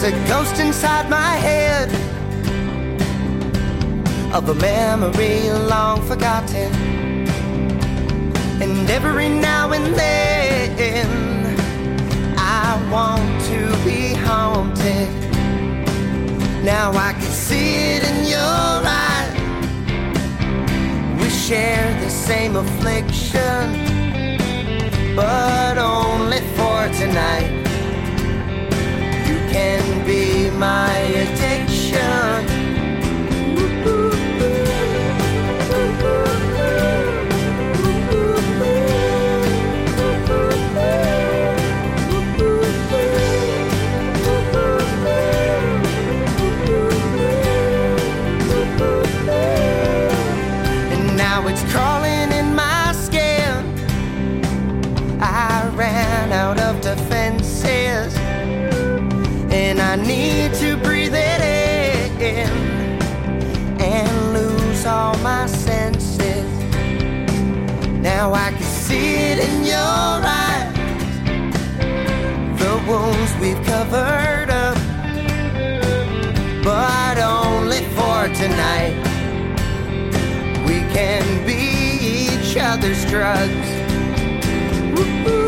There's a ghost inside my head of a memory long forgotten. And every now and then I want to be haunted. Now I can see it in your eyes. We share the same affliction, but only for tonight. Can be my addiction. Need to breathe it in and lose all my senses. Now I can see it in your eyes, the wounds we've covered up, but only for tonight. We can be each other's drugs. Now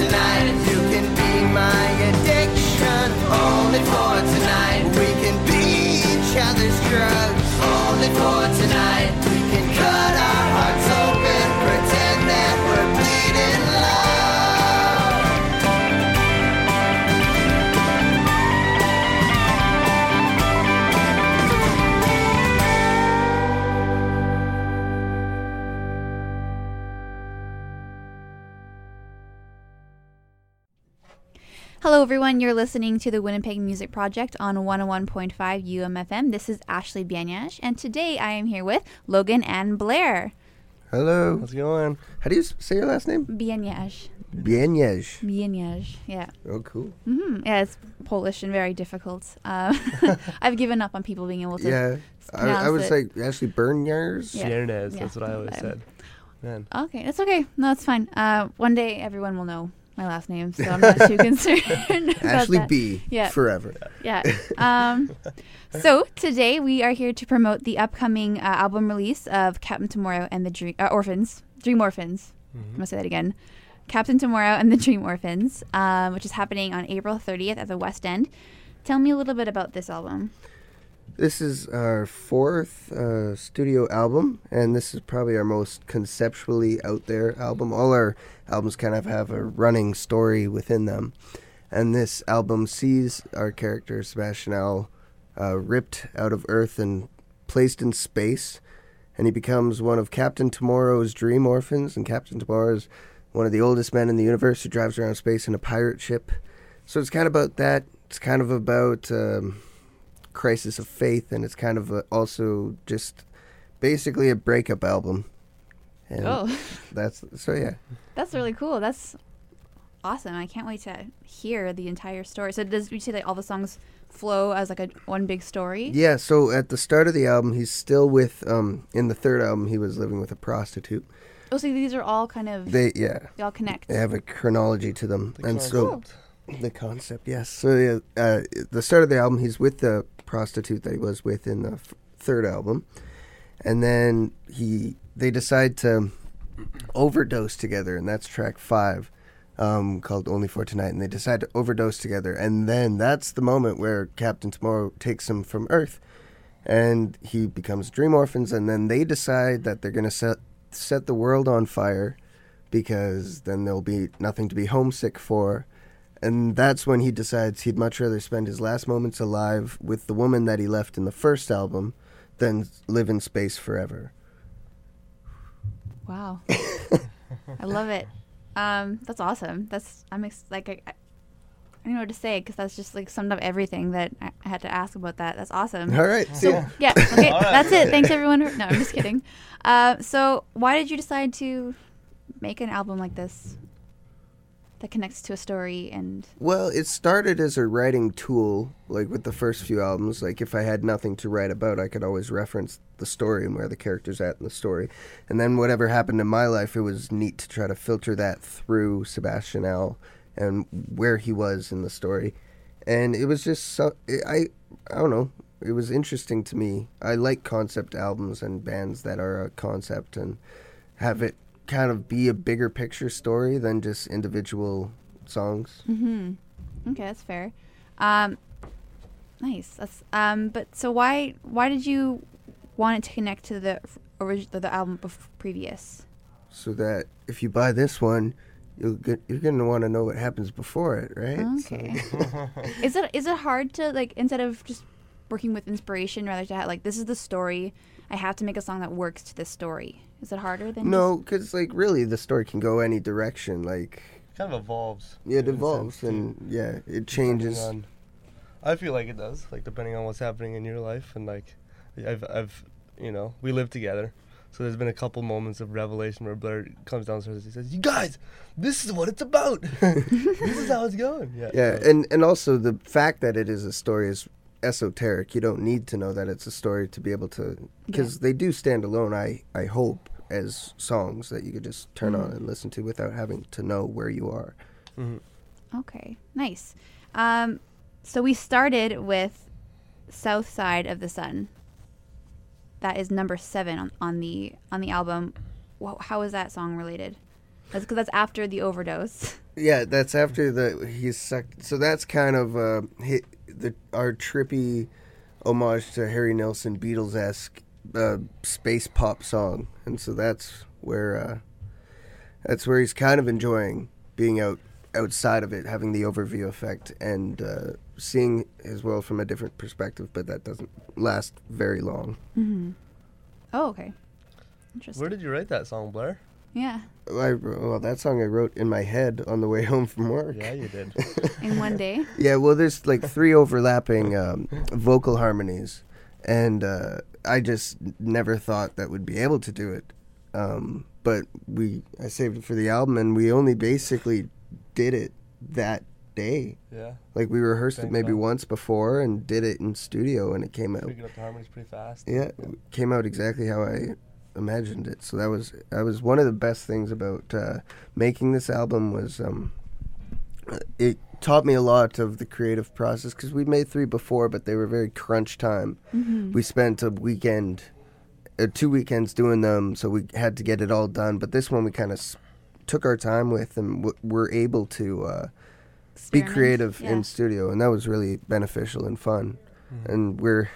tonight Hello, everyone. You're listening to the Winnipeg Music Project on 101.5 UMFM. This is Ashley Bianyaj, and today I am here with Logan and Blair. Hello. How's it going? How do you s- say your last name? Bianyaj. Bieniej. Bianyaj. Yeah. Oh, cool. hmm Yeah, it's Polish and very difficult. Um, I've given up on people being able to. Yeah. I, I pronounce would it. say Ashley Berners. Yeah. Jimenez, Yeah. that's what I always Um, said. Man. Okay, that's okay. No, it's fine. Uh, one day everyone will know my last name, so I'm not too concerned. about Ashley that. B. Yeah. Forever. Yeah. Um, so today we are here to promote the upcoming uh, album release of Captain Tomorrow and the Dream uh, Orphans, Dream Orphans. I'm gonna say that again. Captain Tomorrow and the Dream Orphans, um, which is happening on April 30th at the West End. Tell me a little bit about this album. This is our fourth uh, studio album, and this is probably our most conceptually out there album. All our albums kind of have a running story within them, and this album sees our character Sebastian Owl uh, ripped out of Earth and placed in space, and he becomes one of Captain Tomorrow's dream orphans. And Captain Tomorrow is one of the oldest men in the universe who drives around space in a pirate ship. So it's kind of about that. It's kind of about. Um, crisis of faith, and it's kind of a, also just basically a breakup album. And Oh, that's so yeah. that's really cool. That's awesome. I can't wait to hear the entire story. So does you say that all the songs flow as like a one big story? Yeah, so at the start of the album, he's still with. Um, in the third album, he was living with a prostitute. Oh, so these are all kind of they, yeah They all connect. they have a chronology to them, The and so the concept, yes. So yeah, uh, the start of the album, he's with the prostitute that he was with in the f- third album, and then he they decide to overdose together, and that's track five. Um, called Only for Tonight, and they decide to overdose together, and then that's the moment where Captain Tomorrow takes him from Earth, and he becomes Dream Orphans, and then they decide that they're gonna set set the world on fire, because then there'll be nothing to be homesick for, and that's when he decides he'd much rather spend his last moments alive with the woman that he left in the first album than live in space forever. Wow. I love it. Um, that's awesome. That's I'm ex- like I, I don't know what to say because that's just like summed up everything that I, I had to ask about that. That's awesome. All right, So yeah. yeah, okay, All right. that's it. Thanks everyone. No, I'm just kidding. Uh, so why did you decide to make an album like this that connects to a story and Well, it started as a writing tool, like with the first few albums. Like if I had nothing to write about, I could always reference the story and where the character's at in the story. And then whatever happened in my life, it was neat to try to filter that through Sebastian L and where he was in the story. And it was just so I I don't know. It was interesting to me. I like concept albums and bands that are a concept and have it kind of be a bigger picture story than just individual songs. Mm-hmm. Okay, that's fair. Um, nice. That's um. But so why why did you want it to connect to the original the album bef- previous? so that if you buy this one, you'll get you're gonna want to know what happens before it, right? Okay. is it is it hard to like instead of just working with inspiration, rather to have like this is the story. I have to make a song that works to this story. Is it harder than No, because like really, the story can go any direction. Like kind of evolves. yeah, it evolves sense, too. and yeah, it changes. on- I feel like it does, like depending on what's happening in your life, and like, I've, I've, you know, we live together, so there's been a couple moments of revelation where Blair comes downstairs and he says, "You guys, this is what it's about. this is how it's going." Yeah. Yeah, so- and and also the fact that it is a story is esoteric. You don't need to know that it's a story to be able to because they do stand alone. I I hope as songs that you could just turn on and listen to without having to know where you are. Mhm. Okay, nice. Um, so we started with South Side of the Sun. That is number seven on, on the on the album. Wha how is that song related? That's because that's after the overdose. Yeah, that's after the he's sucked. So that's kind of uh, hit the our trippy homage to Harry Nilsson Beatles esque uh, space pop song, and so that's where uh, that's where he's kind of enjoying being out outside of it, having the overview effect, and uh, seeing his world from a different perspective. But that doesn't last very long. Mm-hmm. Oh, okay. Interesting. Where did you write that song, Blair? yeah, I, well, that song I wrote in my head on the way home from work. Yeah, you did. in one day. Yeah, well, there's like three overlapping um, vocal harmonies, and uh, I just never thought that would be able to do it. Um, but we, I saved it for the album, and we only basically did it that day. yeah. Like we rehearsed it maybe once before and did it in studio, and it came out. Picking up the harmonies pretty fast. Yeah, it came out exactly how I imagined it. So that was that was one of the best things about uh, making this album was um, it taught me a lot of the creative process because we'd made three before, but they were very crunch time. Mm-hmm. We spent a weekend, uh, two weekends doing them, so we had to get it all done. But this one we kind of s- took our time with, and w- were able to uh, be creative Yeah. in studio, and that was really beneficial and fun. Mhm. And we're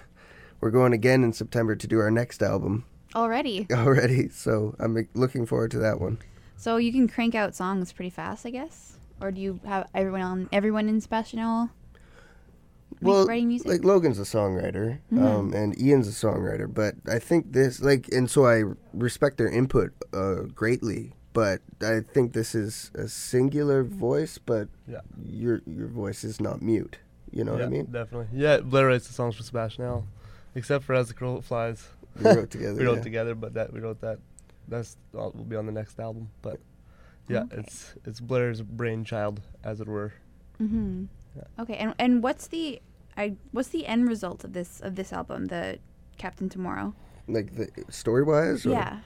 we're going again in September to do our next album already. already, so I'm looking forward to that one. So you can crank out songs pretty fast, I guess. Or do you have everyone on everyone in Sebastian Well, writing music? like Logan's a songwriter, Mhm. um, and Ian's a songwriter, but I think this like, and so I respect their input uh, greatly. But I think this is a singular voice, but Yeah. your your voice is not mute. You know what I mean? Definitely. Yeah, Blair writes the songs for Sebastian L. Except for As the Crow Flies. We wrote together. we wrote yeah. together, but that we wrote that. That's all, will be on the next album. But Yeah, Okay. it's it's Blair's brainchild, as it were. Mm-hmm. Yeah. Okay, and and what's the I what's the end result of this of this album, the Captain Tomorrow? Like the story wise. Yeah,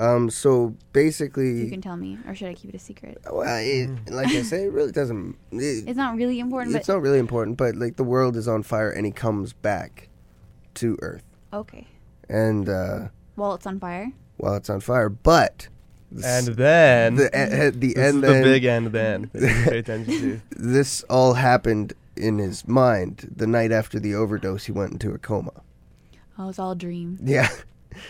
Um. So basically, you can tell me, or should I keep it a secret? well, it, like I say, it really doesn't. It, It's not really important, it's but not really important, but like the world is on fire and he comes back to Earth, okay. and uh, While it's on fire. while it's on fire, but And then the a- at the end is then the big end. then pay attention to. this all happened in his mind the night after the overdose. He went into a coma. Oh, it's all a dream. Yeah,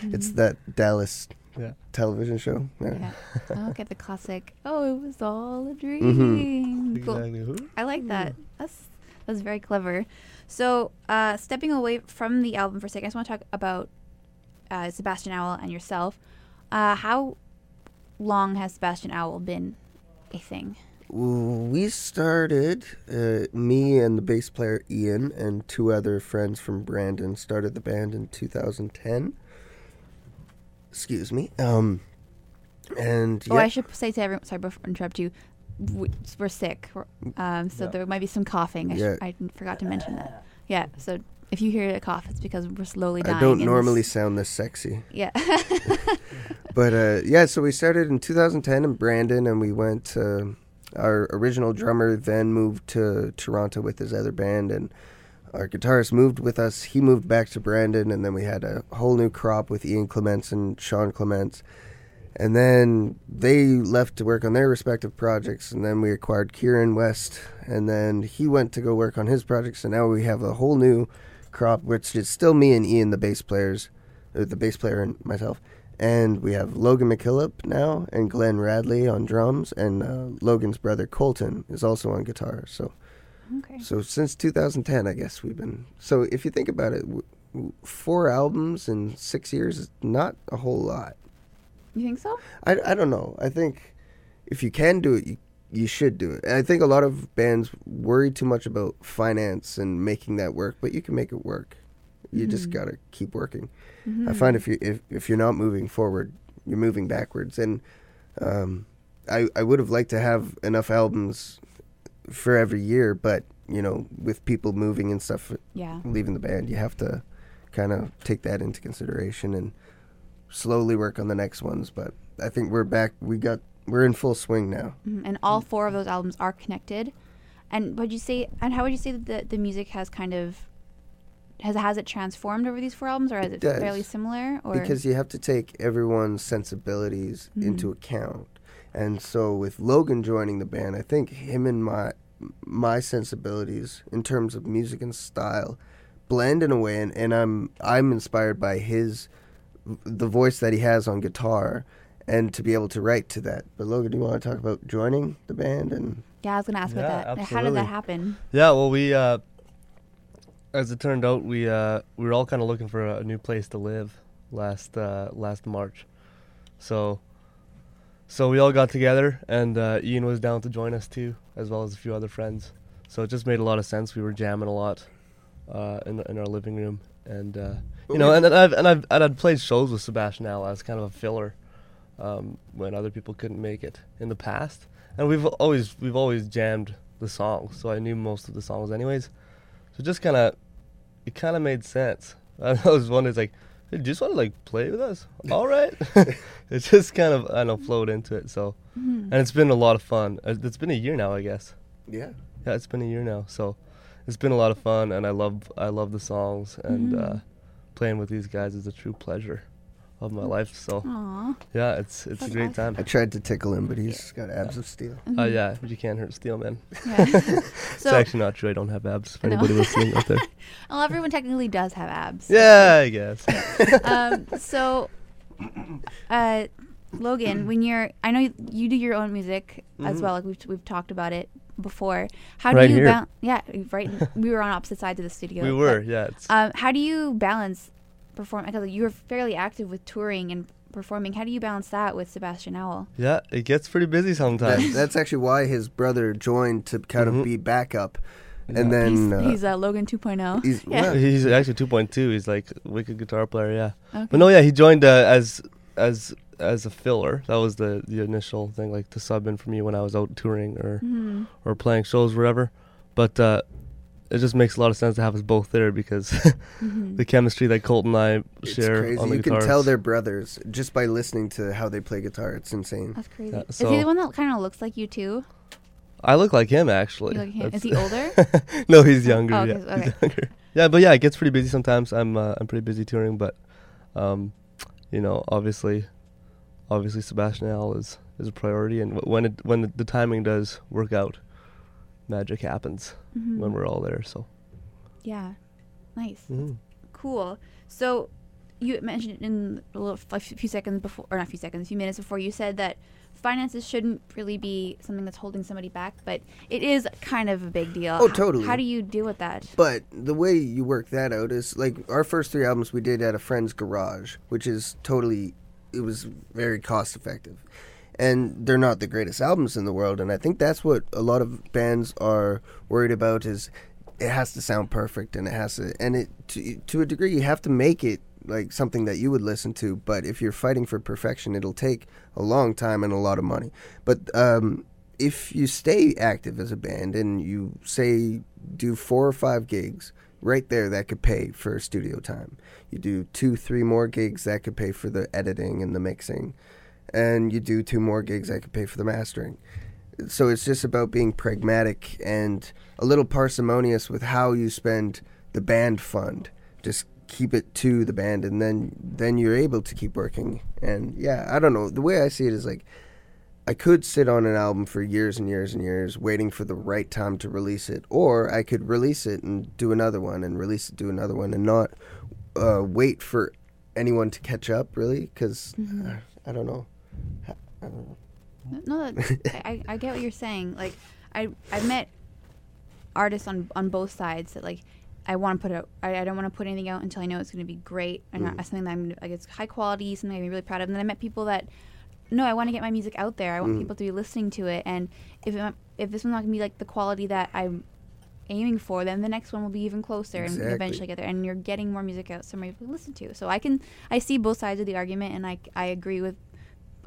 it's that Dallas Yeah. television show. Yeah. Yeah. okay, the classic. Oh, it was all a dream. Mm-hmm. Cool. Exactly. I like that. That's that's very clever. So, uh, stepping away from the album for a second, I just want to talk about uh, Sebastian Owl and yourself. Uh, how long has Sebastian Owl been a thing? We started, uh, me and the bass player Ian and two other friends from Brandon started the band in 2010. Excuse me. Um, and Oh, I should say to everyone. Sorry, before I interrupt you. we- We're sick, We're- um, so Yeah. there might be some coughing. I, sh- Yeah. I forgot to mention that. Yeah, so if you hear a cough, it's because we're slowly dying. I don't normally this- sound this sexy. Yeah. But uh, yeah, so we started in 2010 in Brandon, and we went. To, our original drummer then moved to Toronto with his other band, and our guitarist moved with us. He moved back to Brandon, and then we had a whole new crop with Ian Clements and Sean Clements. And then they left to work on their respective projects, and then we acquired Kieran West, and then he went to go work on his projects, and now we have a whole new crop, which is still me and Ian, the bass players, uh, the bass player and myself. And we have Logan McKillop now, and Glenn Radley on drums, and uh, Logan's brother Colton is also on guitar. So, okay. so since 2010, I guess we've been. So if you think about it, w- w- four albums in six years is not a whole lot. You think so? I, I don't know. I think if you can do it, you, you should do it. And I think a lot of bands worry too much about finance and making that work, but you can make it work. You just Mhm. gotta keep working. Mm-hmm. I find if you if, if you're not moving forward, you're moving backwards. And um, I I would have liked to have enough albums for every year, but you know, with people moving and stuff, Yeah. leaving the band, you have to kind of take that into consideration and slowly work on the next ones. But I think we're back. We got we're in full swing now. Mhm. And all four of those albums are connected. And would you say, and how would you say that the, the music has kind of, has has it transformed over these four albums, or is It it fairly similar? Or because you have to take everyone's sensibilities Mhm. into account. And so with Logan joining the band, I think him and my my sensibilities in terms of music and style blend in a way and, and I'm I'm inspired by his the voice that he has on guitar and to be able to write to that. But Logan, do you want to talk about joining the band and yeah, I was gonna ask Yeah, about that. How did that happen? Yeah, well, we, uh, as it turned out, we uh, we were all kind of looking for a, new place to live last uh, last March, so so we all got together, and uh, Ian was down to join us too, as well as a few other friends. So it just made a lot of sense. We were jamming a lot uh, in in our living room, and uh, you know, and, and I've and I've and I'd played shows with Sebastian Al as kind of a filler um, when other people couldn't make it in the past, and we've always we've always jammed the songs, so I knew most of the songs anyways. So just kind of, it kind of made sense. I was one is like, hey, do you just want to like play with us? All right. it just kind of I know flowed into it. So Mhm. and it's been a lot of fun. Uh, It's been a year now, I guess. yeah. Yeah, it's been a year now. So it's been a lot of fun, and I love I love the songs and uh, Mhm. playing with these guys is a true pleasure of my life. So Aw. yeah, it's it's a great awesome. I tried to tickle him, but he's got abs of steel. Uh, Mhm. yeah, but you can't hurt steel, man. Yeah. it's actually not true. I don't have abs. For No. anybody listening out there. well, everyone technically does have abs. Yeah, I guess. um, so, uh, Logan, when you're, I know you, you do your own music as Mhm. well. Like we've we've talked about it before. How Right do you balance? Yeah, right. we were on opposite sides of the studio. we but, were. Yeah. Um, how do you balance perform? Because you were fairly active with touring and performing. How do you balance that with Sebastian Owl? yeah, it gets pretty busy sometimes. that's actually why his brother joined to kind Mhm. of be backup. Yeah. And then he's uh, he's uh, Logan 2.0. he's- yeah. well, He's actually 2.2. He's like wicked guitar player. Yeah. Okay. But no, yeah, he joined uh, as as as a filler. That was the the initial thing, like to sub in for me when I was out touring or hmm or playing shows, wherever. But uh, it just makes a lot of sense to have us both there because hmm the chemistry that Colt and I share It's crazy. on the You can tell they're brothers just by listening to how they play guitar. It's insane. That's crazy. Yeah, Is he the one that kind of looks like you too? I look like him actually. You look like him. Is he older? no, he's younger. Oh, yeah, okay, he's younger. Yeah, but yeah, it gets pretty busy sometimes. I'm uh, I'm pretty busy touring, but um, you know, obviously, obviously Sebastian L is is a priority, and w- when it when the, the timing does work out, magic happens Mhm. when we're all there. So. Yeah. Nice. mhm. Cool. So you mentioned in a little a few seconds before, or not a few seconds, a few minutes before, you said that finances shouldn't really be something that's holding somebody back, but it is kind of a big deal. Oh, totally. How do you deal with that? But the way you work that out is like our first three albums we did at a friend's garage, which is totally, it was very cost effective. And they're not the greatest albums in the world. And I think that's what a lot of bands are worried about is it has to sound perfect and it has to, and it, to, to a degree, you have to make it like something that you would listen to. But if you're fighting for perfection, it'll take a long time and a lot of money. But, um, if you stay active as a band and you say do four or five gigs right there that could pay for studio time you do two three more gigs that could pay for the editing and the mixing and you do two more gigs I could pay for the mastering so it's just about being pragmatic and a little parsimonious with how you spend the band fund just keep it to the band and then then you're able to keep working and yeah i don't know the way i see it is like I could sit on an album for years and years and years waiting for the right time to release it, or I could release it and do another one and release it, do another one, and not uh, wait for anyone to catch up, really, because Mhm. uh, I don't know. I. No, I, I I get what you're saying. Like, I I've met artists on on both sides that like I want to put out. I, I don't want to put anything out until I know it's going to be great and not Mhm. something that I'm like it's high quality, something I'm be really proud of. And then I met people that no, I want to get my music out there. I want Mhm. people to be listening to it. And if it, if this one's not gonna be like the quality that I'm aiming for, then the next one will be even closer and eventually get there. And you're getting more music out, so more people listen to. So I can I see both sides of the argument, and I I agree with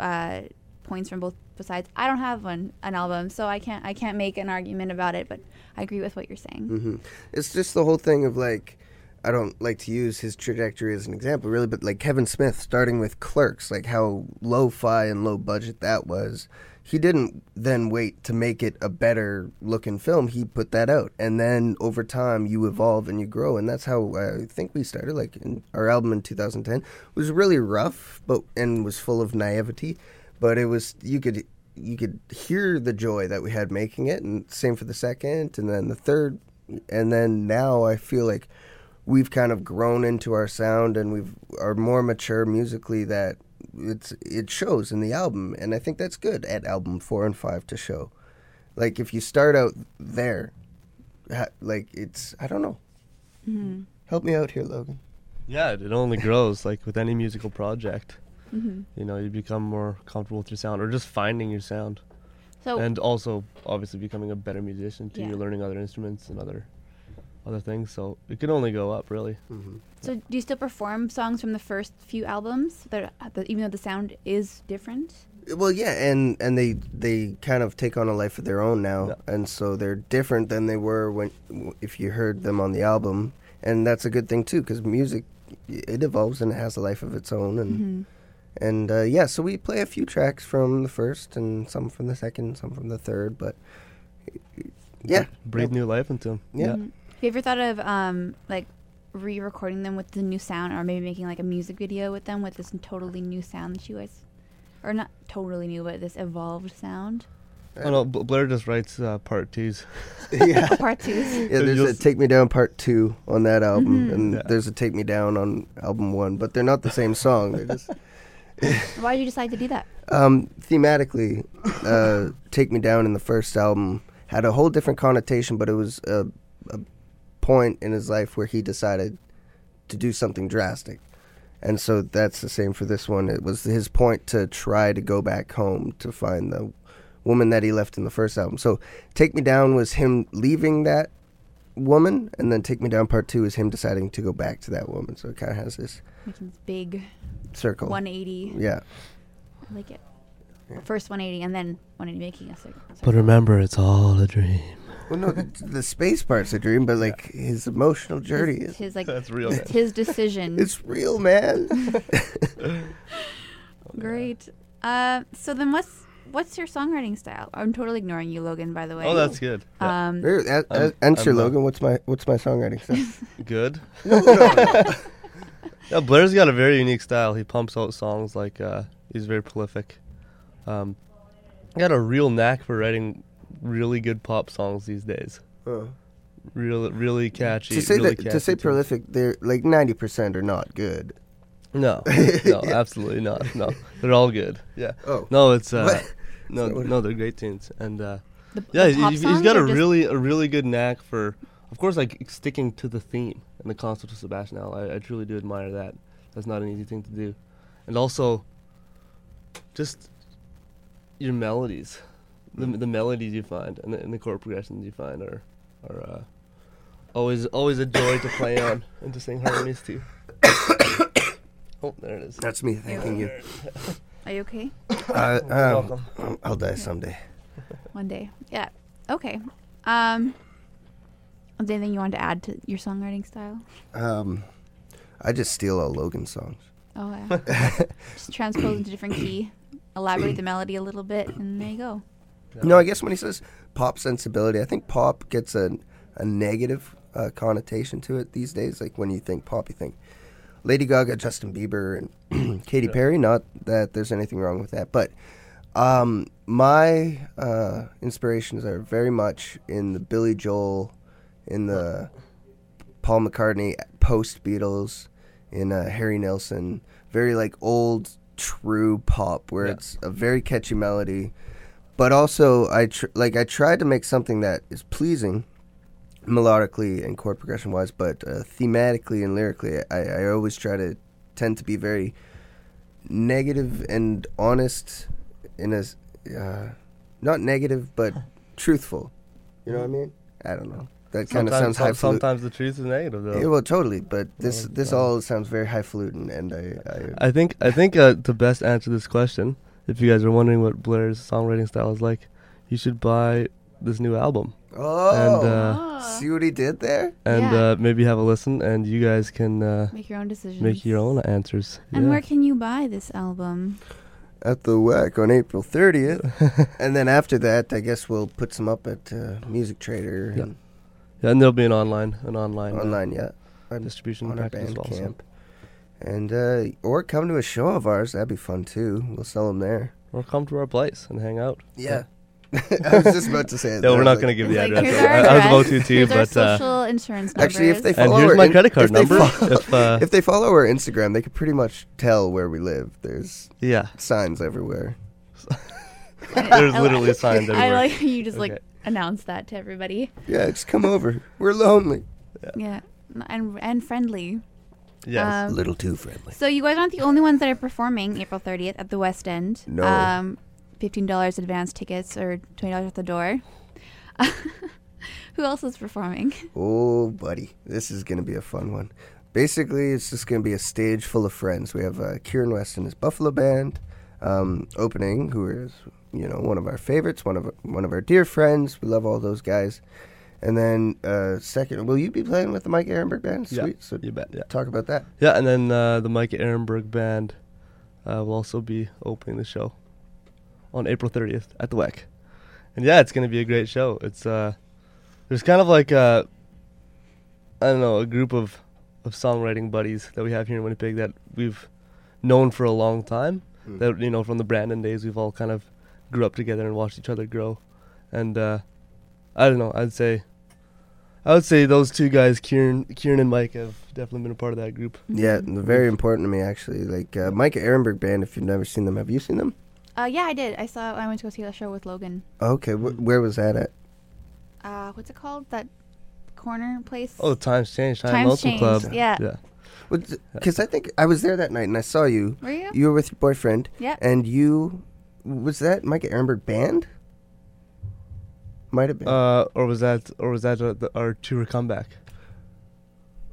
uh, points from both sides. I don't have one an album, so I can't I can't make an argument about it. But I agree with what you're saying. hmm It's just the whole thing of like, I don't like to use his trajectory as an example, really, but like Kevin Smith starting with Clerks, like how low fi and low budget that was. He didn't then wait to make it a better looking film. He put that out, and then over time you evolve and you grow, and that's how I think we started. Like in our album in 2010 was really rough, but and was full of naivety, but it was you could you could hear the joy that we had making it, and same for the second, and then the third, and then now I feel like we've kind of grown into our sound and we've are more mature musically that it's it shows in the album, and I think that's good at album four and five to show. Like if you start out there, ha- like it's I don't know. hmm Help me out here, Logan. Yeah, it only grows like with any musical project. hmm You know, you become more comfortable with your sound, or just finding your sound, So and also obviously becoming a better musician too. Yeah. You're learning other instruments and other other things, so it can only go up really. Mm-hmm. so do you still perform songs from the first few albums that, that even though the sound is different? Well, yeah, and and they they kind of take on a life of their own now, Yeah. and so they're different than they were when if you heard them on the album, and that's a good thing too, because music it evolves and it has a life of its own, and hmm and uh, yeah, so we play a few tracks from the first and some from the second, some from the third, but yeah, Breathe new life into them. Yeah. Mhm. Have you ever thought of um like re-recording them with the new sound, or maybe making like a music video with them with this totally new sound that you guys, or not totally new, but this evolved sound? Oh no, Blair just writes uh, part twos. yeah. Part twos. Yeah, there's a Take Me Down Part Two on that album, Mhm. and Yeah. there's a Take Me Down on album one, but they're not the same song. They're just Why did you decide to do that? Um, thematically, uh, "Take Me Down" in the first album had a whole different connotation, but it was a, a point in his life where he decided to do something drastic, and so that's the same for this one. It was his point to try to go back home to find the woman that he left in the first album. So, "Take Me Down" was him leaving that woman, and then "Take Me Down" Part Two is him deciding to go back to that woman. So it kind of has this big circle. 180. Yeah. I like it. Yeah. First 180 and then 180 making a circle. But remember, it's all a dream. Well, no, the, the space part's a dream, but like his emotional journey his, is. his like That's real. it's his decision. It's real, man. Great. Uh, so then what's what's your songwriting style? I'm totally ignoring you, Logan. By the way. Oh, that's good. Yeah. Um, There, a- a- I'm- answer, I'm, Logan. What's my what's my songwriting style? good. no, no, no. Yeah, Blair's got a very unique style. He pumps out songs like uh, he's very prolific. Um, got a real knack for writing really good pop songs these days. Oh. Real, really catchy. to say really that catchy to say tunes. prolific, they're like ninety percent are not good. No, no, absolutely not. No, they're all good. Yeah. Oh, No, it's uh, What? no, Is that what- no, they're great tunes, and uh, the, yeah, the he- pop he's got a really, a really good knack for, of course, like sticking to the theme and the concept of Sebastian L. I, I truly do admire that. That's not an easy thing to do, and also, just your melodies, the the melodies you find and the, and the chord progressions you find are are uh, always always a joy to play on and to sing harmonies to. oh, there it is. that's me thanking you. Are you okay? Uh, Welcome. um, I'll die someday. One day. Yeah. Okay. Um. Is there anything you wanted to add to your songwriting style? Um, I just steal all Logan songs. Oh yeah. just transpose into different key, elaborate the melody a little bit, and there you go. No, I guess when he says pop sensibility, I think pop gets a a negative uh, connotation to it these days. Like when you think pop, you think Lady Gaga, Justin Bieber, and Katy Yeah. Perry. Not that there's anything wrong with that, but um, my uh, inspirations are very much in the Billy Joel, in the Paul McCartney post Beatles, in uh, Harry Nilsson. Very like old, true pop where Yeah. it's a very catchy melody but also I tr- like I tried to make something that is pleasing melodically and chord progression wise, but uh, thematically and lyrically, I, I always try to tend to be very negative and honest in a uh, not negative but truthful. You know what I mean? I don't know. That kind of sounds highfalutin. sometimes the truth is negative, though. Yeah, well, totally. But this this all sounds very highfalutin, and I, I I think I think uh, to best answer to this question, if you guys are wondering what Blair's songwriting style is like, you should buy this new album oh, and uh, Ah. see what he did there. and Yeah. uh, maybe have a listen, and you guys can uh, Make your own decisions. make your own answers. And Yeah. where can you buy this album? at the WAC on April 30th. and then after that, I guess we'll put some up at uh, Music Trader Yeah. and yeah, and there'll be an online an online uh, online, yeah. Distribution on our package as well. so- Bandcamp. And, uh, or come to a show of ours. That'd be fun too. We'll sell them there. Or come to our place and hang out. Yeah. I was just about to say that. No, we're not was going to give the It's like, address. here's I, I was about to too, here's our but uh, social insurance Actually, if they numbers. and follow here's our my in- credit card if they number. follow- if uh, If they follow our Instagram, they could pretty much tell where we live. There's yeah, signs everywhere. there's literally signs everywhere. I everywhere. like you just like announce that to everybody. Yeah, just come over. We're lonely. Yeah, and and friendly. Yes. A Um, little too friendly. So you guys aren't the only ones that are performing April 30th at the West End. No. Um, fifteen dollars advance tickets or twenty dollars at the door. Who else is performing? Oh, buddy, this is gonna be a fun one. Basically, it's just gonna be a stage full of friends. We have uh, Kieran West and his Buffalo Band um, opening, who is you know one of our favorites, one of one of our dear friends. We love all those guys. And then uh, second, will you be playing with the Mike Erenberg Band? Yeah, Sweet. So you bet. Yeah. talk about that. Yeah, and then uh, the Mike Erenberg Band uh, will also be opening the show on April 30th at the WEC. And yeah, it's going to be a great show. It's uh, there's kind of like a, I don't know, a group of, of songwriting buddies that we have here in Winnipeg that we've known for a long time. Hmm. That you know from the Brandon days, we've all kind of grew up together and watched each other grow. And uh, I don't know, I'd say. I would say those two guys, Kieran, Kieran and Mike, have definitely been a part of that group. Yeah, very important to me actually. Like uh, Mike Erenberg Band. If you've never seen them, have you seen them? Uh, yeah, I did. I saw. I went to go see that show with Logan. Okay, wh- where was that at? Uh, what's it called? That corner place. Oh, times changed. Time Times Lonesome Club. changed, yeah. Yeah. Because I think I was there that night and I saw you. Were you? You were with your boyfriend. Yeah. And you was that Mike Erenberg Band? Might have been. Uh, or was that, or was that uh, the, our tour comeback?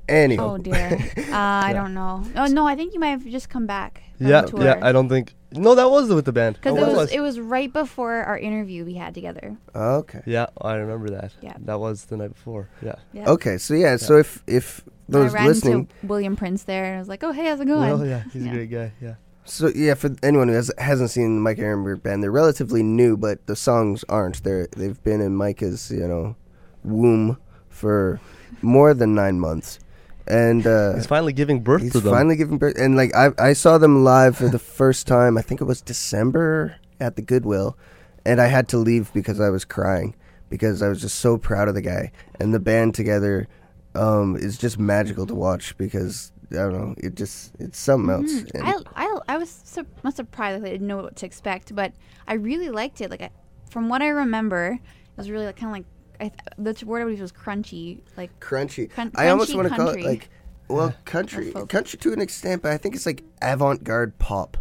Anywho, Oh dear. Uh, I don't know. Oh no, I think you might have just come back. From Yeah, the yeah. I don't think. No, that was with the band. Because Oh, it that was it was right before our interview we had together. okay. Yeah, I remember that. Yeah. That was the night before. Yeah. Yeah. Okay, so yeah, so if if And I those ran listening, into William Prince there, and I was like, "Oh, hey, how's it going?" Oh yeah, he's Yeah. a great guy. Yeah. So yeah, for anyone who has, hasn't seen the Micah Erenberg band, they're relatively new, but the songs aren't. They're they've been in Micah's you know womb for more than nine months, and uh, He's finally giving birth he's to them. finally giving birth. And like I I saw them live for the first time. I think it was December at the Goodwill, and I had to leave because I was crying because I was just so proud of the guy and the band together. Um, is just magical to watch because I don't know. It just it's something else. Mhm. I, I, I was sur- not surprised. Like, I didn't know what to expect, but I really liked it. Like, I, from what I remember, it was really like, kind of like I th- the word I would use was crunchy. Like, crunchy. Crun- I almost want to call it like, well, country, country to an extent, but I think it's like avant-garde pop.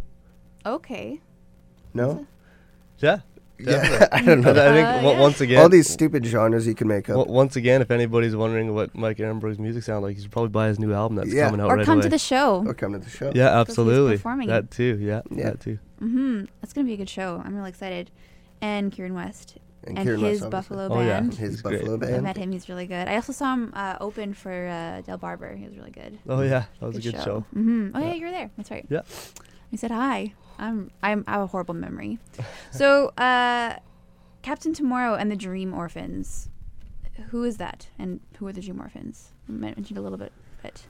okay, No, yeah. Yeah, I don't know. I think Uh, yeah. once again, All these stupid genres you can make up. once again, if anybody's wondering what Mike Erenberg's music sounds like, you should probably buy his new album that's Yeah. coming out or right come away. to the show. or come to the show. yeah, he's absolutely. performing. That too. Yeah, Yeah. that too. Mm-hmm. That's gonna be a good show. I'm really excited. And Kieran West And and, Kieran West, his obviously. Buffalo Oh, yeah. band. His He's great. Buffalo I met him. He's really good. I also saw him uh, open for uh, Del Barber. He was really good. Oh yeah, that was a good show. mm-hmm Oh yeah. Yeah. you were there. That's right. Yeah. We said hi. I'm I'm I have a horrible memory. so uh, Captain Tomorrow and the Dream Orphans. Who is that? And who are the Dream Orphans? You mentioned a little bit. But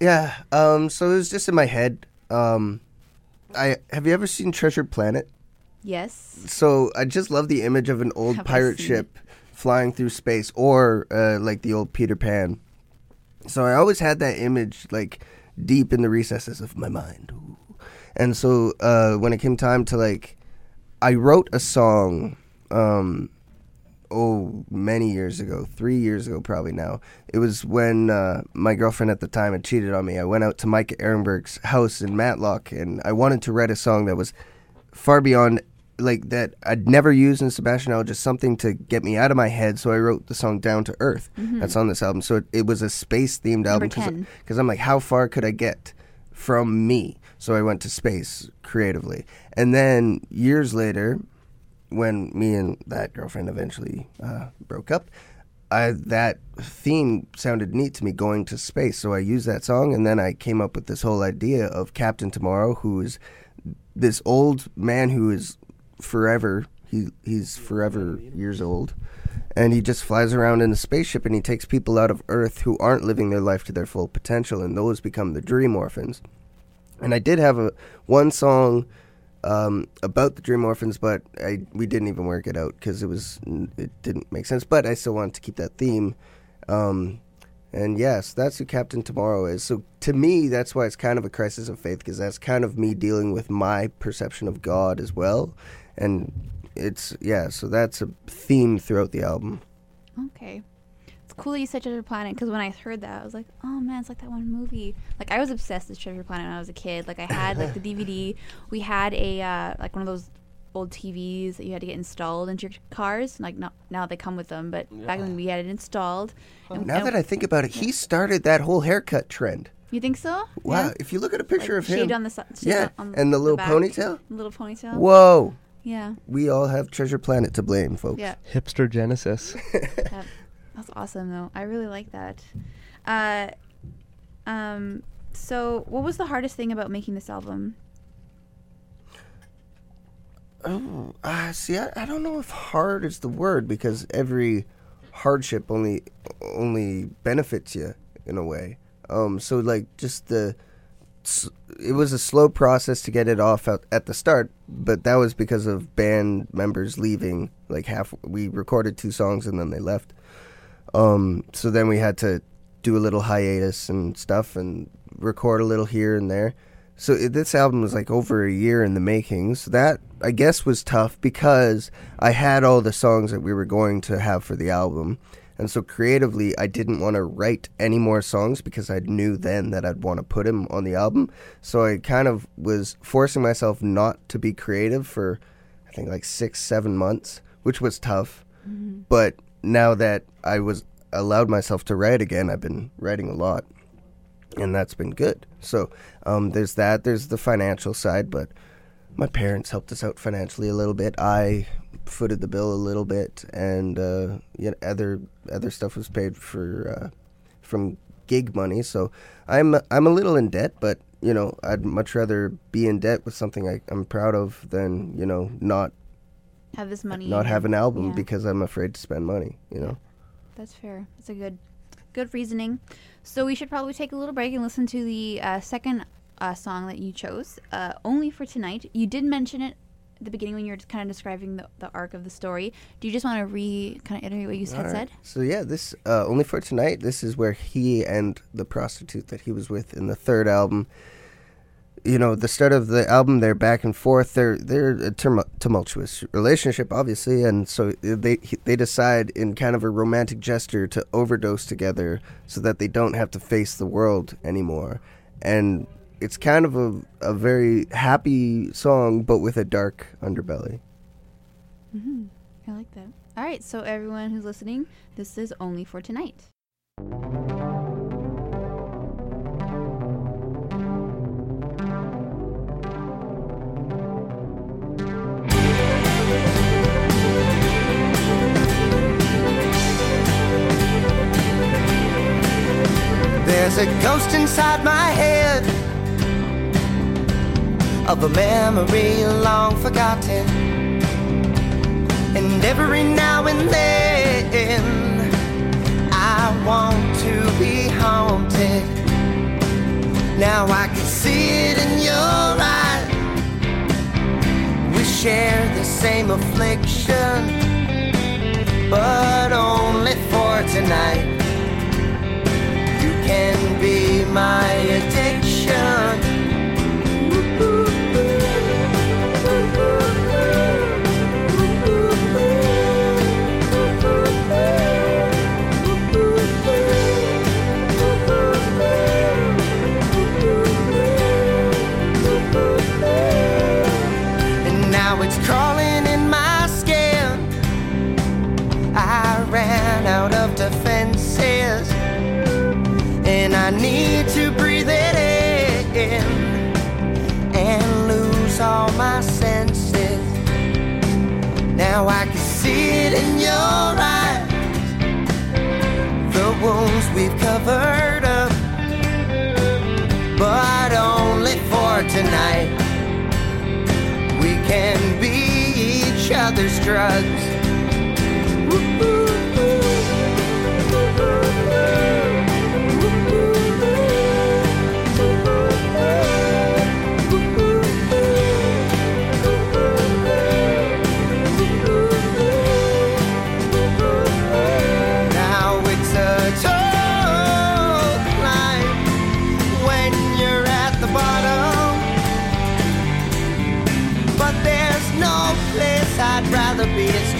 Yeah. Um. So it was just in my head. Um. I have you ever seen Treasure Planet? yes. So I just love the image of an old Have pirate ship flying through space, or uh, like the old Peter Pan. So I always had that image like deep in the recesses of my mind. Ooh. And so uh, when it came time to like, I wrote a song. Um, oh, many years ago, three years ago, probably now. It was when uh, my girlfriend at the time had cheated on me. I went out to Mike Erenberg's house in Matlock, and I wanted to write a song that was far beyond like that I'd never used in Sebastian L, just something to get me out of my head. So I wrote the song Down to Earth. That's on this album. So it, it was a space themed album Mm-hmm. Number 10. because I'm like, how far could I get from me? So I went to space creatively. And then years later, when me and that girlfriend eventually uh, broke up, I, that theme sounded neat to me going to space. So I used that song, and then I came up with this whole idea of Captain Tomorrow, who is this old man who is forever. He he's forever years old, and he just flies around in a spaceship, and he takes people out of Earth who aren't living their life to their full potential, and those become the Dream Orphans. And I did have a one song um, about the Dream Orphans, but I we didn't even work it out because it was it didn't make sense. But I still wanted to keep that theme. Um, and yes, that's who Captain Tomorrow is. So to me, that's why it's kind of a crisis of faith because that's kind of me dealing with my perception of God as well. And it's yeah, so that's a theme throughout the album. Okay. It's cool that you said Treasure Planet because when I heard that, I was like, oh man, it's like that one movie. Like I was obsessed with Treasure Planet when I was a kid. Like I had like the DVD. We had a uh, like one of those old TVs that you had to get installed into your cars. Like not now they come with them, but back then we had it installed. And- Now and- that I think about it, he started that whole haircut trend. you think so? Wow, Yeah? if you look at a picture Like of him, shaved on the si- yeah, on and the little back, ponytail. Little ponytail. Whoa, Yeah. we all have Treasure Planet to blame, folks. Yeah. Hipster Genesis. That, that's awesome though. I really like that. Uh, um, so what was the hardest thing about making this album? Oh, uh, see, I, I don't know if hard is the word because every hardship only only benefits you in a way. Um, so like just the, it was a slow process to get it off at, at the start, but that was because of band members leaving. Like half, we recorded two songs and then they left. Um, so then we had to do a little hiatus and stuff and record a little here and there. So it, this album was like over a year in the making. So that I guess was tough because I had all the songs that we were going to have for the album. And so creatively, I didn't want to write any more songs because I knew then that I'd want to put them on the album. So I kind of was forcing myself not to be creative for, I think, like six, seven months, which was tough. But now that I was allowed myself to write again, I've been writing a lot. and that's been good. So um, there's that. There's the financial side, but my parents helped us out financially a little bit. I footed the bill a little bit, and uh, you know, other other stuff was paid for uh, from gig money. So I'm I'm a little in debt, but you know I'd much rather be in debt with something I, I'm proud of than you know not Have this money. not have an album Yeah. because I'm afraid to spend money. You know. That's fair. That's a good, good reasoning. So we should probably take a little break and listen to the uh, second uh, song that you chose, uh, "Only for Tonight." You did mention it at the beginning when you were kind of describing the, the arc of the story. Do you just want to re kind of iterate what you had Alright. said? So yeah, this uh, only for tonight. This is where he and the prostitute that he was with in the third album. You know, the start of the album, they're back and forth. They're they're a tumultuous relationship, obviously, and so they they decide in kind of a romantic gesture to overdose together so that they don't have to face the world anymore. And it's kind of a a very happy song, but with a dark underbelly. hmm I like that. All right, so everyone who's listening, this is only for tonight. There's a ghost inside my head of a memory long forgotten. And every now and then, I want to be haunted. Now I can see it in your eyes. We share the same affliction, but only for tonight. You can my addiction. Now I can see it in your eyes, the wounds we've covered up, but only for tonight. We can be each other's drugs.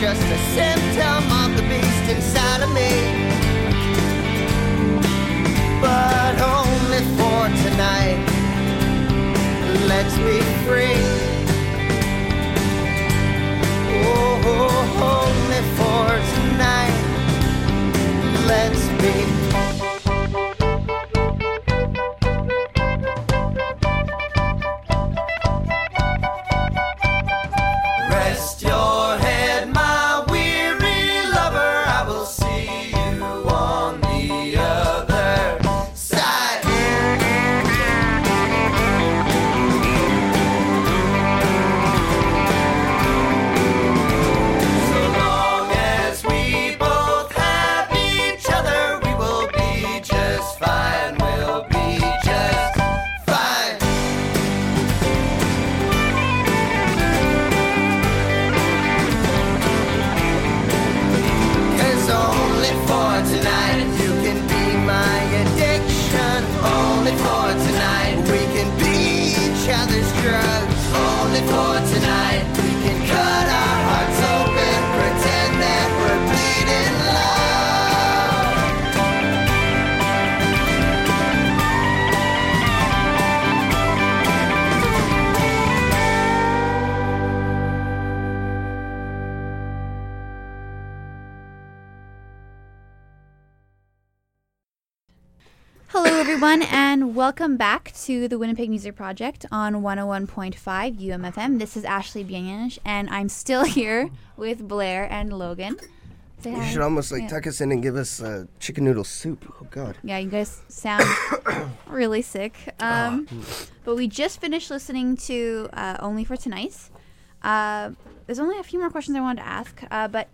Just a symptom of the beast inside of me. But only for tonight. Let's be Hello, everyone, and welcome back to the Winnipeg Music Project on 101.5 UMFM. This is Ashley Bienish, and I'm still here with Blair and Logan. Say You hi. should almost like Yeah. tuck us in and give us uh, chicken noodle soup. Oh God. Yeah, you guys sound really sick. Um, but we just finished listening to uh, Only for Tonight. Uh, there's only a few more questions I wanted to ask, uh, but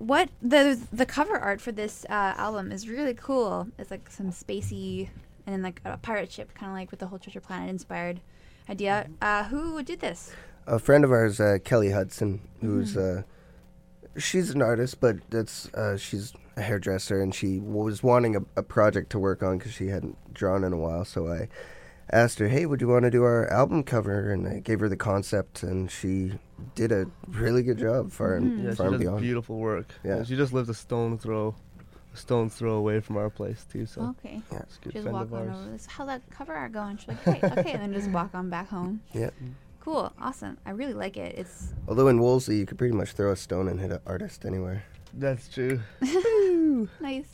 what the the cover art for this uh, album is really cool. It's like some spacey and then like a pirate ship, kind of like with the whole Treasure Planet inspired idea. Uh, who did this? A friend of ours, uh, Kelly Hudson, who's uh, she's an artist, but that's uh, she's a hairdresser, and she was wanting a, a project to work on because she hadn't drawn in a while. So I asked her, "Hey, would you want to do our album cover?" And I gave her the concept, and she did a really good job, mm-hmm. far and Yeah, she far and does beyond. beautiful work. Yeah. And she just lives a stone throw, a stone's throw away from our place too. So Okay. Yeah. it's a good Just friend walk of on ours. over this. How's that cover art going? She's like, great, okay, and then just walk on back home. Yeah. Cool, awesome. I really like it. It's Although in Wolseley, you could pretty much throw a stone and hit an artist anywhere. That's true. nice.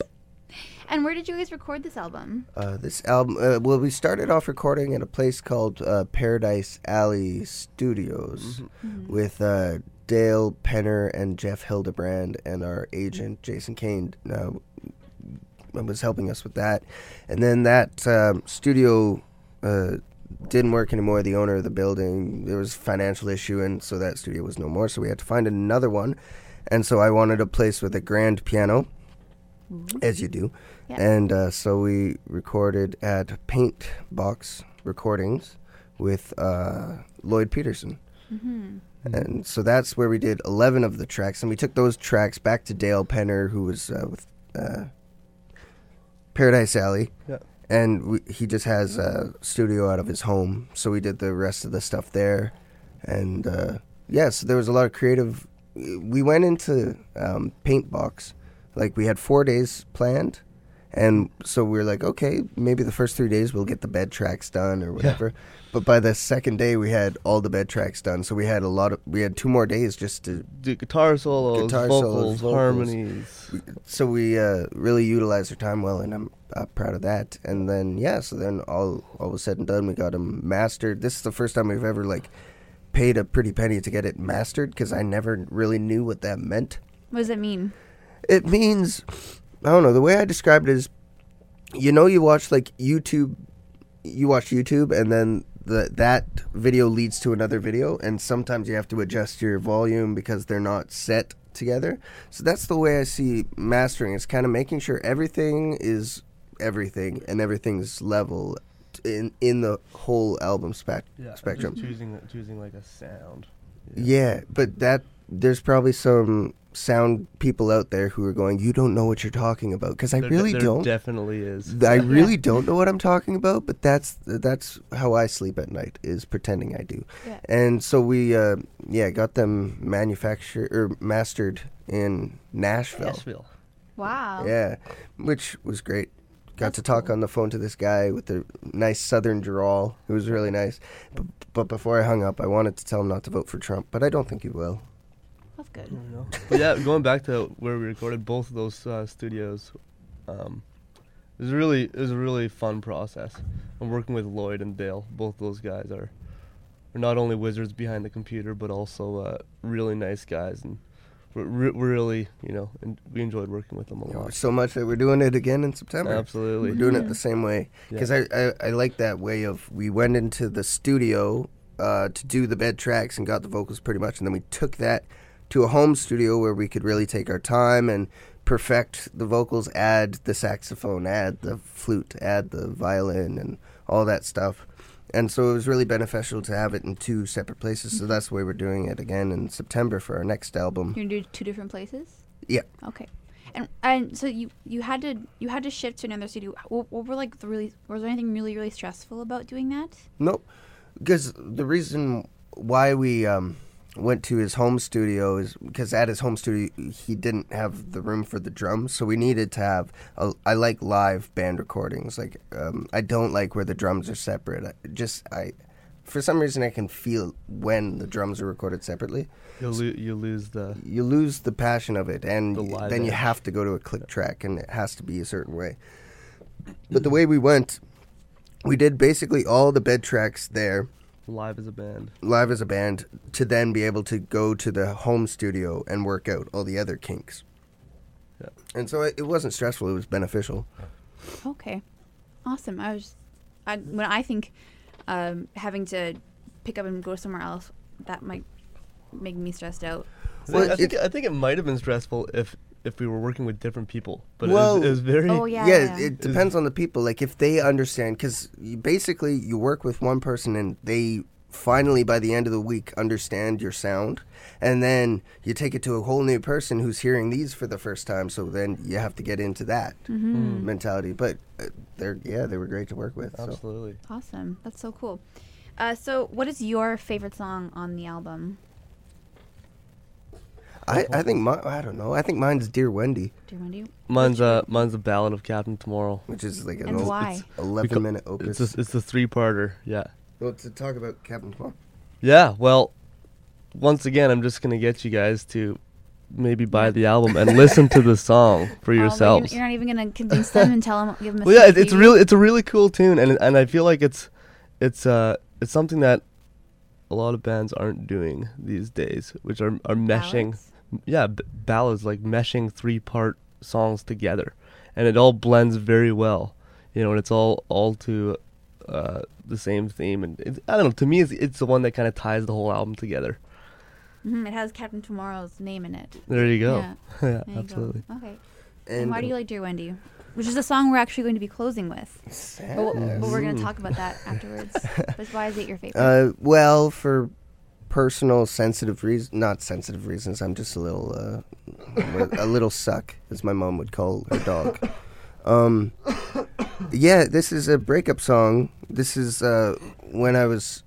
And where did you guys record this album? Uh, this album, uh, well, we started off recording at a place called uh, Paradise Alley Studios Mm-hmm. with uh, Dale Penner and Jeff Hildebrand, and our agent Jason Kane uh, was helping us with that. And then that um, studio uh, didn't work anymore. The owner of the building, there was a financial issue, and so that studio was no more. So we had to find another one. And so I wanted a place with a grand piano, as you do. Yeah. And uh, so we recorded at Paint Box Recordings with uh, Lloyd Peterson. Mm-hmm. And so that's where we did 11 of the tracks. And we took those tracks back to Dale Penner, who was uh, with uh, Paradise Alley. Yeah. And we, he just has a studio out of his home. So we did the rest of the stuff there. And uh, yeah, so there was a lot of creative. We went into um, Paint Box. Like we had four days planned. And so we were like, okay, maybe the first three days we'll get the bed tracks done or whatever. But by the second day, we had all the bed tracks done. So we had a lot of, we had two more days just to Do guitar solos, Guitar vocals, solos, vocals. harmonies. so we uh, really utilized our time well, and I'm uh, proud of that. And then yeah, so then all all was said and done, we got them mastered. This is the first time we've ever like paid a pretty penny to get it mastered because I never really knew what that meant. What does it mean? It means I don't know. The way I describe it is, you know, you watch like YouTube, you watch YouTube, and then the that video leads to another video, and sometimes you have to adjust your volume because they're not set together. So that's the way I see mastering. It's kind of making sure everything is everything and everything's level in in the whole album spec- Yeah, spectrum. choosing choosing like a sound. Yeah, but that there's probably some sound people out there who are going, "You don't know what you're talking about," because I There really there don't. Definitely is. I really don't know what I'm talking about, but that's that's how I sleep at night is pretending I do. Yeah. And so we, uh, yeah, got them manufactured or mastered in Nashville. Nashville. Wow. Yeah, which was great. Got That's to talk cool. on the phone to this guy with a nice Southern drawl. It was really nice. But, but before I hung up, I wanted to tell him not to vote for Trump, but I don't think he will. That's good. you know. But yeah, going back to where we recorded both of those uh, studios, um, it was really it was a really fun process. And working with Lloyd and Dale, both those guys are are not only wizards behind the computer, but also uh, really nice guys, and we're, re- we're really you know and we enjoyed working with them a You know, lot. so much that we're doing it again in September. Absolutely. We're doing it the same way Yeah. because I, I I like that way of we went into the studio uh, to do the bed tracks and got the vocals pretty much, and then we took that to a home studio where we could really take our time and perfect the vocals, add the saxophone, add the flute, add the violin, and all that stuff. And so it was really beneficial to have it in two separate places. So that's why we're doing it again in September for our next album. You're gonna do two different places. Yeah. Okay. And and so you you had to you had to shift to another studio. What, what were like the really was there anything really really stressful about doing that? Nope. Because the reason why we um, went to his home studio is because at his home studio he didn't have the room for the drums, so we needed to have. A, I like live band recordings. Like um, I don't like where the drums are separate. I just I, for some reason, I can feel when the drums are recorded separately. You'll lo- you lose the You lose the passion of it, and The y- then you have to go to a click track, and it has to be a certain way. but the way we went, we did basically all the bed tracks there Live as a band. live as a band to then be able to go to the home studio and work out all the other kinks. Yeah. And so it, it wasn't stressful; it was beneficial. Okay, awesome. I was, I, when I think um, having to pick up and go somewhere else, that might make me stressed out. Well, I think I think it might have been stressful if if we were working with different people, but Well- it, was, it was very. Oh yeah, yeah, yeah. it depends on the people. Like if they understand, because basically you work with one person and they finally by the end of the week understand your sound, and then you take it to a whole new person who's hearing these for the first time. So then you have to get into that Mm-hmm. mentality. But uh, they're yeah, they were great to work with. So. Absolutely. Awesome. That's so cool. Uh, so, what is your favorite song on the album? I, I think my, I don't know. I think mine's Dear Wendy, Do you want to? Mine's uh mine's a ballad of Captain Tomorrow. which is like an And o- why? eleven Because minute opus. It's a, it's a three parter. Yeah. well, to talk about Captain Paul. Yeah. Well, once again, I'm just gonna get you guys to maybe buy the album and listen to the song for Oh, but you're- yourselves. you're, not even gonna convince them and tell them. Give them. A well, yeah, it- it's preview? really it's a really cool tune, and and I feel like it's it's uh it's something that a lot of bands aren't doing these days, which are are meshing. Ballads? Yeah, b- ballads like meshing three part songs together, and it all blends very well. You know, and it's all all to uh, the same theme, and it's, I don't know. To me, it's it's the one that kind of ties the whole album together. Mhm, It has Captain Tomorrow's name in it. There you go. Yeah, Yeah, there you go. absolutely. Okay. And, And, why do you like Dear Wendy? Which is the song we're actually going to be closing with. But, w- but we're going to talk about that afterwards. but why is it your favorite? Uh, well, for personal sensitive reason not sensitive reasons. I'm just a little, uh, a little suck, as my mom would call her dog. Um, yeah, this is a breakup song. This is uh, when I was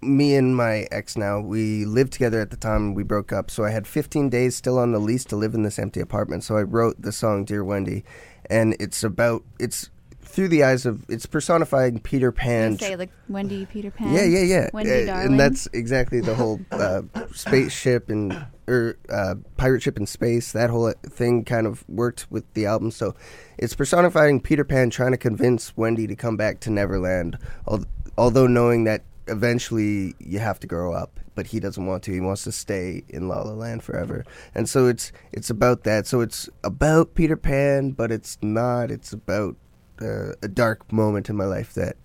me and my ex. Now we lived together at the time we broke up, so I had 15 days still on the lease to live in this empty apartment. So I wrote the song "Dear Wendy," and it's about it's through the eyes of it's personifying Peter You Pan. say like Wendy, Peter Pan. Yeah, yeah, yeah. Wendy, Uh, darling. And that's exactly the whole uh, spaceship and or uh, pirate ship in space. That whole thing kind of worked with the album. So it's personifying Peter Pan trying to convince Wendy to come back to Neverland, al- although knowing that eventually you have to grow up. But he doesn't want to. He wants to stay in La La Land forever. And so it's it's about that. So it's about Peter Pan, but it's not. It's about uh, a dark moment in my life that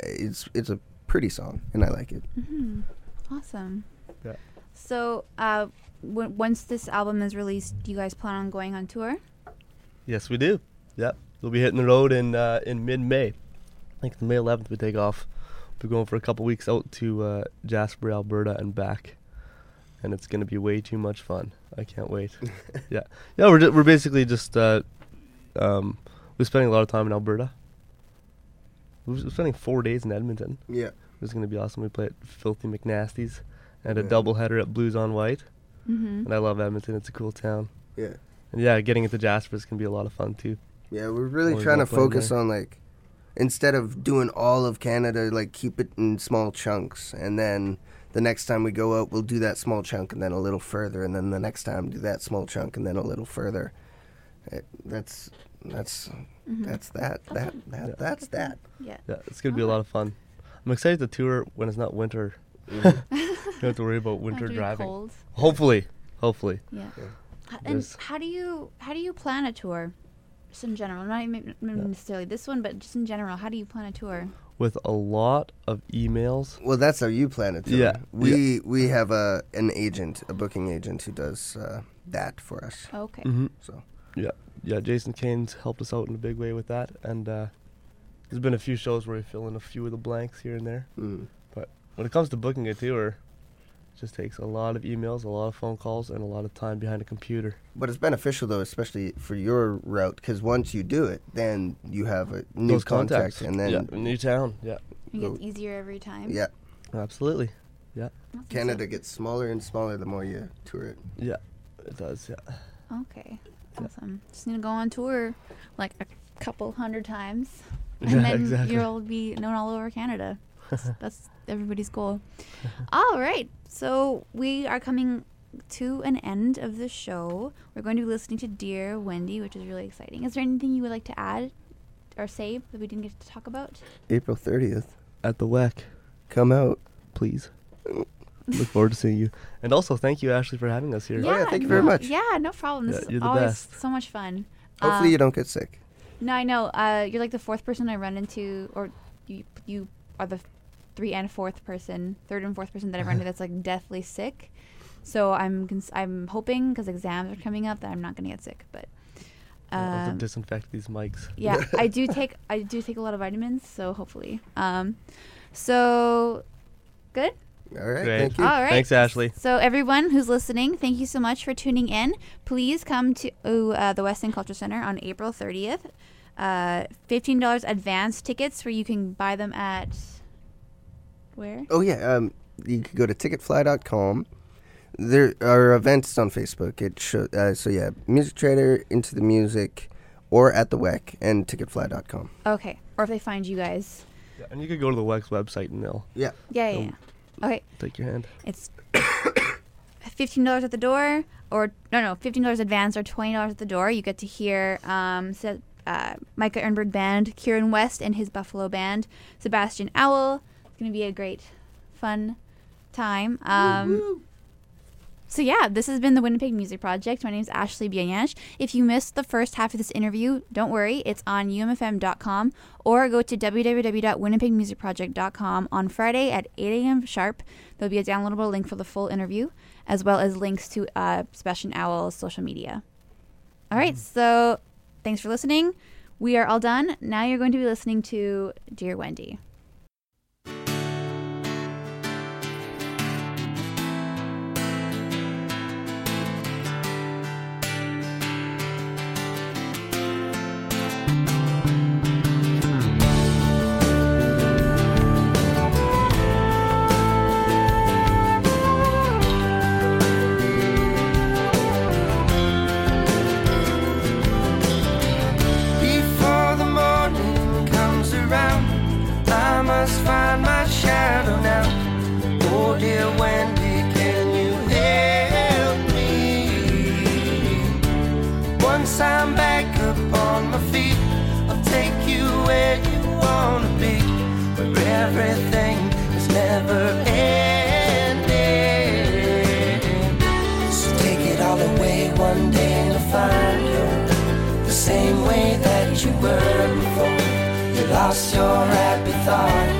it's it's a pretty song and I like it. Mhm. Awesome. Yeah. So, uh, w- once this album is released, do you guys plan on going on tour? Yes, we do. Yep, we'll be hitting the road in uh, in mid May. I think the May 11th we take off. We're going for a couple weeks out to uh, Jasper, Alberta, and back, and it's gonna be way too much fun. I can't wait. yeah, yeah. We're ju- we're basically just uh, um, we're spending a lot of time in Alberta. We're spending four days in Edmonton. Yeah. It's gonna be awesome. We play at Filthy McNasty's and a Yeah. doubleheader at Blues on Whyte. Mm-hmm. And I love Edmonton. It's a cool town. Yeah. And yeah, getting into Jasper is gonna be a lot of fun too. Yeah, we're really Always trying to focus there. on like instead of doing all of Canada, like keep it in small chunks and then the next time we go out we'll do that small chunk and then a little further and then the next time do that small chunk and then a little further. It, that's that's Mhm. that's that that that Yeah. that's that. Yeah. Yeah, it's gonna be a lot of fun. I'm excited to tour when it's not winter. Mhm. Don't have to worry about winter Not to be driving. Cold. Hopefully, hopefully. Yeah. Yeah. And There's- how do you how do you plan a tour? Just in general, not even necessarily this one, but just in general, how do you plan a tour? With a lot of emails. Well, that's how you plan it. Too. Yeah, we we have a an agent, a booking agent who does uh, that for us. Okay. Mm-hmm. So Yeah, yeah. Jason Kane's helped us out in a big way with that, and uh, there's been a few shows where we fill in a few of the blanks here and there. mm. But when it comes to booking a tour, it just takes a lot of emails, a lot of phone calls, and a lot of time behind a computer. But it's beneficial though, especially for your route, because once you do it, then you have a new Those contact, contacts, and then yeah, new town. Yeah, It gets easier every time. yeah, absolutely. Awesome. Canada gets smaller and smaller the more you tour it. Yeah, it does. Yeah. Okay. Yeah. Awesome. Just need to go on tour like a couple hundred times, and Yeah, then exactly. you'll be known all over Canada. That's, that's everybody's goal. all right. So we are coming to an end of the show. We're going to be listening to Dear Wendy, which is really exciting. Is there anything you would like to add or say that we didn't get to talk about? April 30th. At the WEC, Come out. please. Mm. Look forward to seeing you. And also, thank you, Ashley, for having us here. Oh, yeah, thank you very no- much. Yeah, no problem. This Yeah, you're the always best. so much fun. Hopefully Um, you don't get sick. No, I know. Uh, you're like the fourth person I run into, or you you are the three and fourth person, third and fourth person that I've run into that's like deathly sick. So I'm cons- I'm hoping because exams are coming up that I'm not gonna get sick. But I'll um, disinfect these mics. yeah, I do take I do take a lot of vitamins, so hopefully. Um, so good. All right. Great. Thank you. All right. Thanks, Ashley. So everyone who's listening, thank you so much for tuning in. Please come to uh, the West End Culture Center on April 30th. Uh, $15 advance tickets where you can buy them at where? Oh yeah, um, you could go to ticketfly.com. There are events on Facebook. It show, uh, so yeah, Music Trader, Into the Music, or at the WEC and ticketfly.com. Okay. Or if they find you guys. Yeah, and you could go to the WEX website and they'll Yeah. Yeah, yeah. Yeah. Okay. take your hand. It's $15 at the door or no, no, $15 advance or $20 at the door. You get to hear um, Se- uh, Micah Erenberg Band, Kieran West and his Buffalo Band, Sebastian Owl. It's going to be a great, fun time. Um, so yeah, this has been the Winnipeg Music Project. My name is Ashley Bianyanch. If you missed the first half of this interview, don't worry, it's on umfm.com or go to www.winnipegmusicproject.com on Friday at 8 a.m. sharp. There'll be a downloadable link for the full interview, as well as links to uh, Sebastian Owl's social media. All right, so thanks for listening. We are all done. Now you're going to be listening to Dear Wendy. One day you'll find you're the same way that you were before. You lost your happy thought.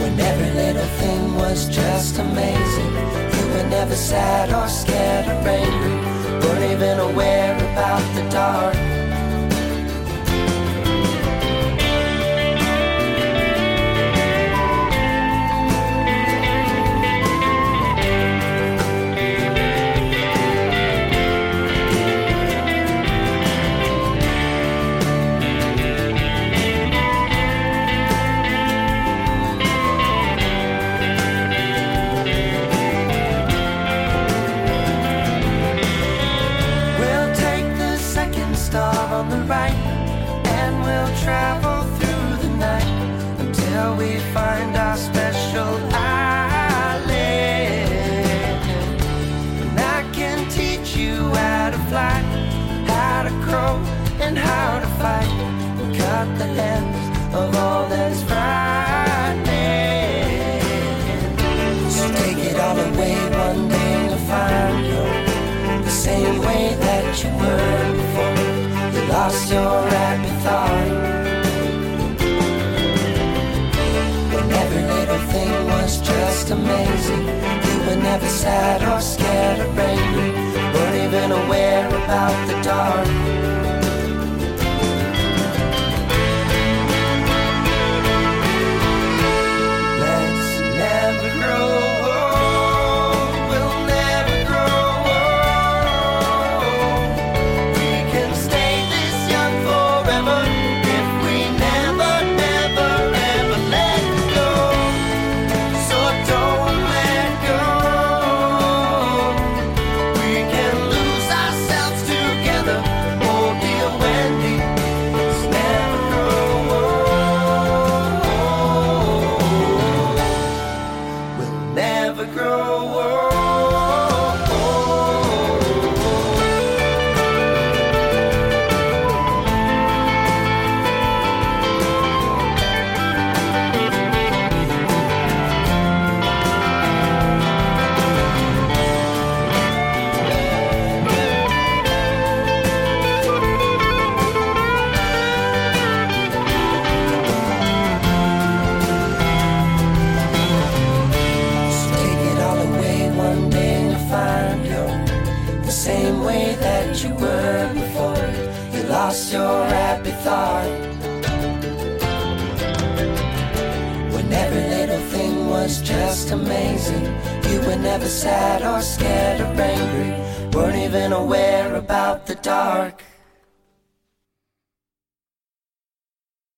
When every little thing was just amazing. You were never sad or scared or angry. Weren't even aware about the dark. And the heads of all that's frightening. So take it all away one day you'll find you're the same way that you were before. You lost your little thing was just amazing. You were never sad or scared or angry. Weren't even aware about the dark.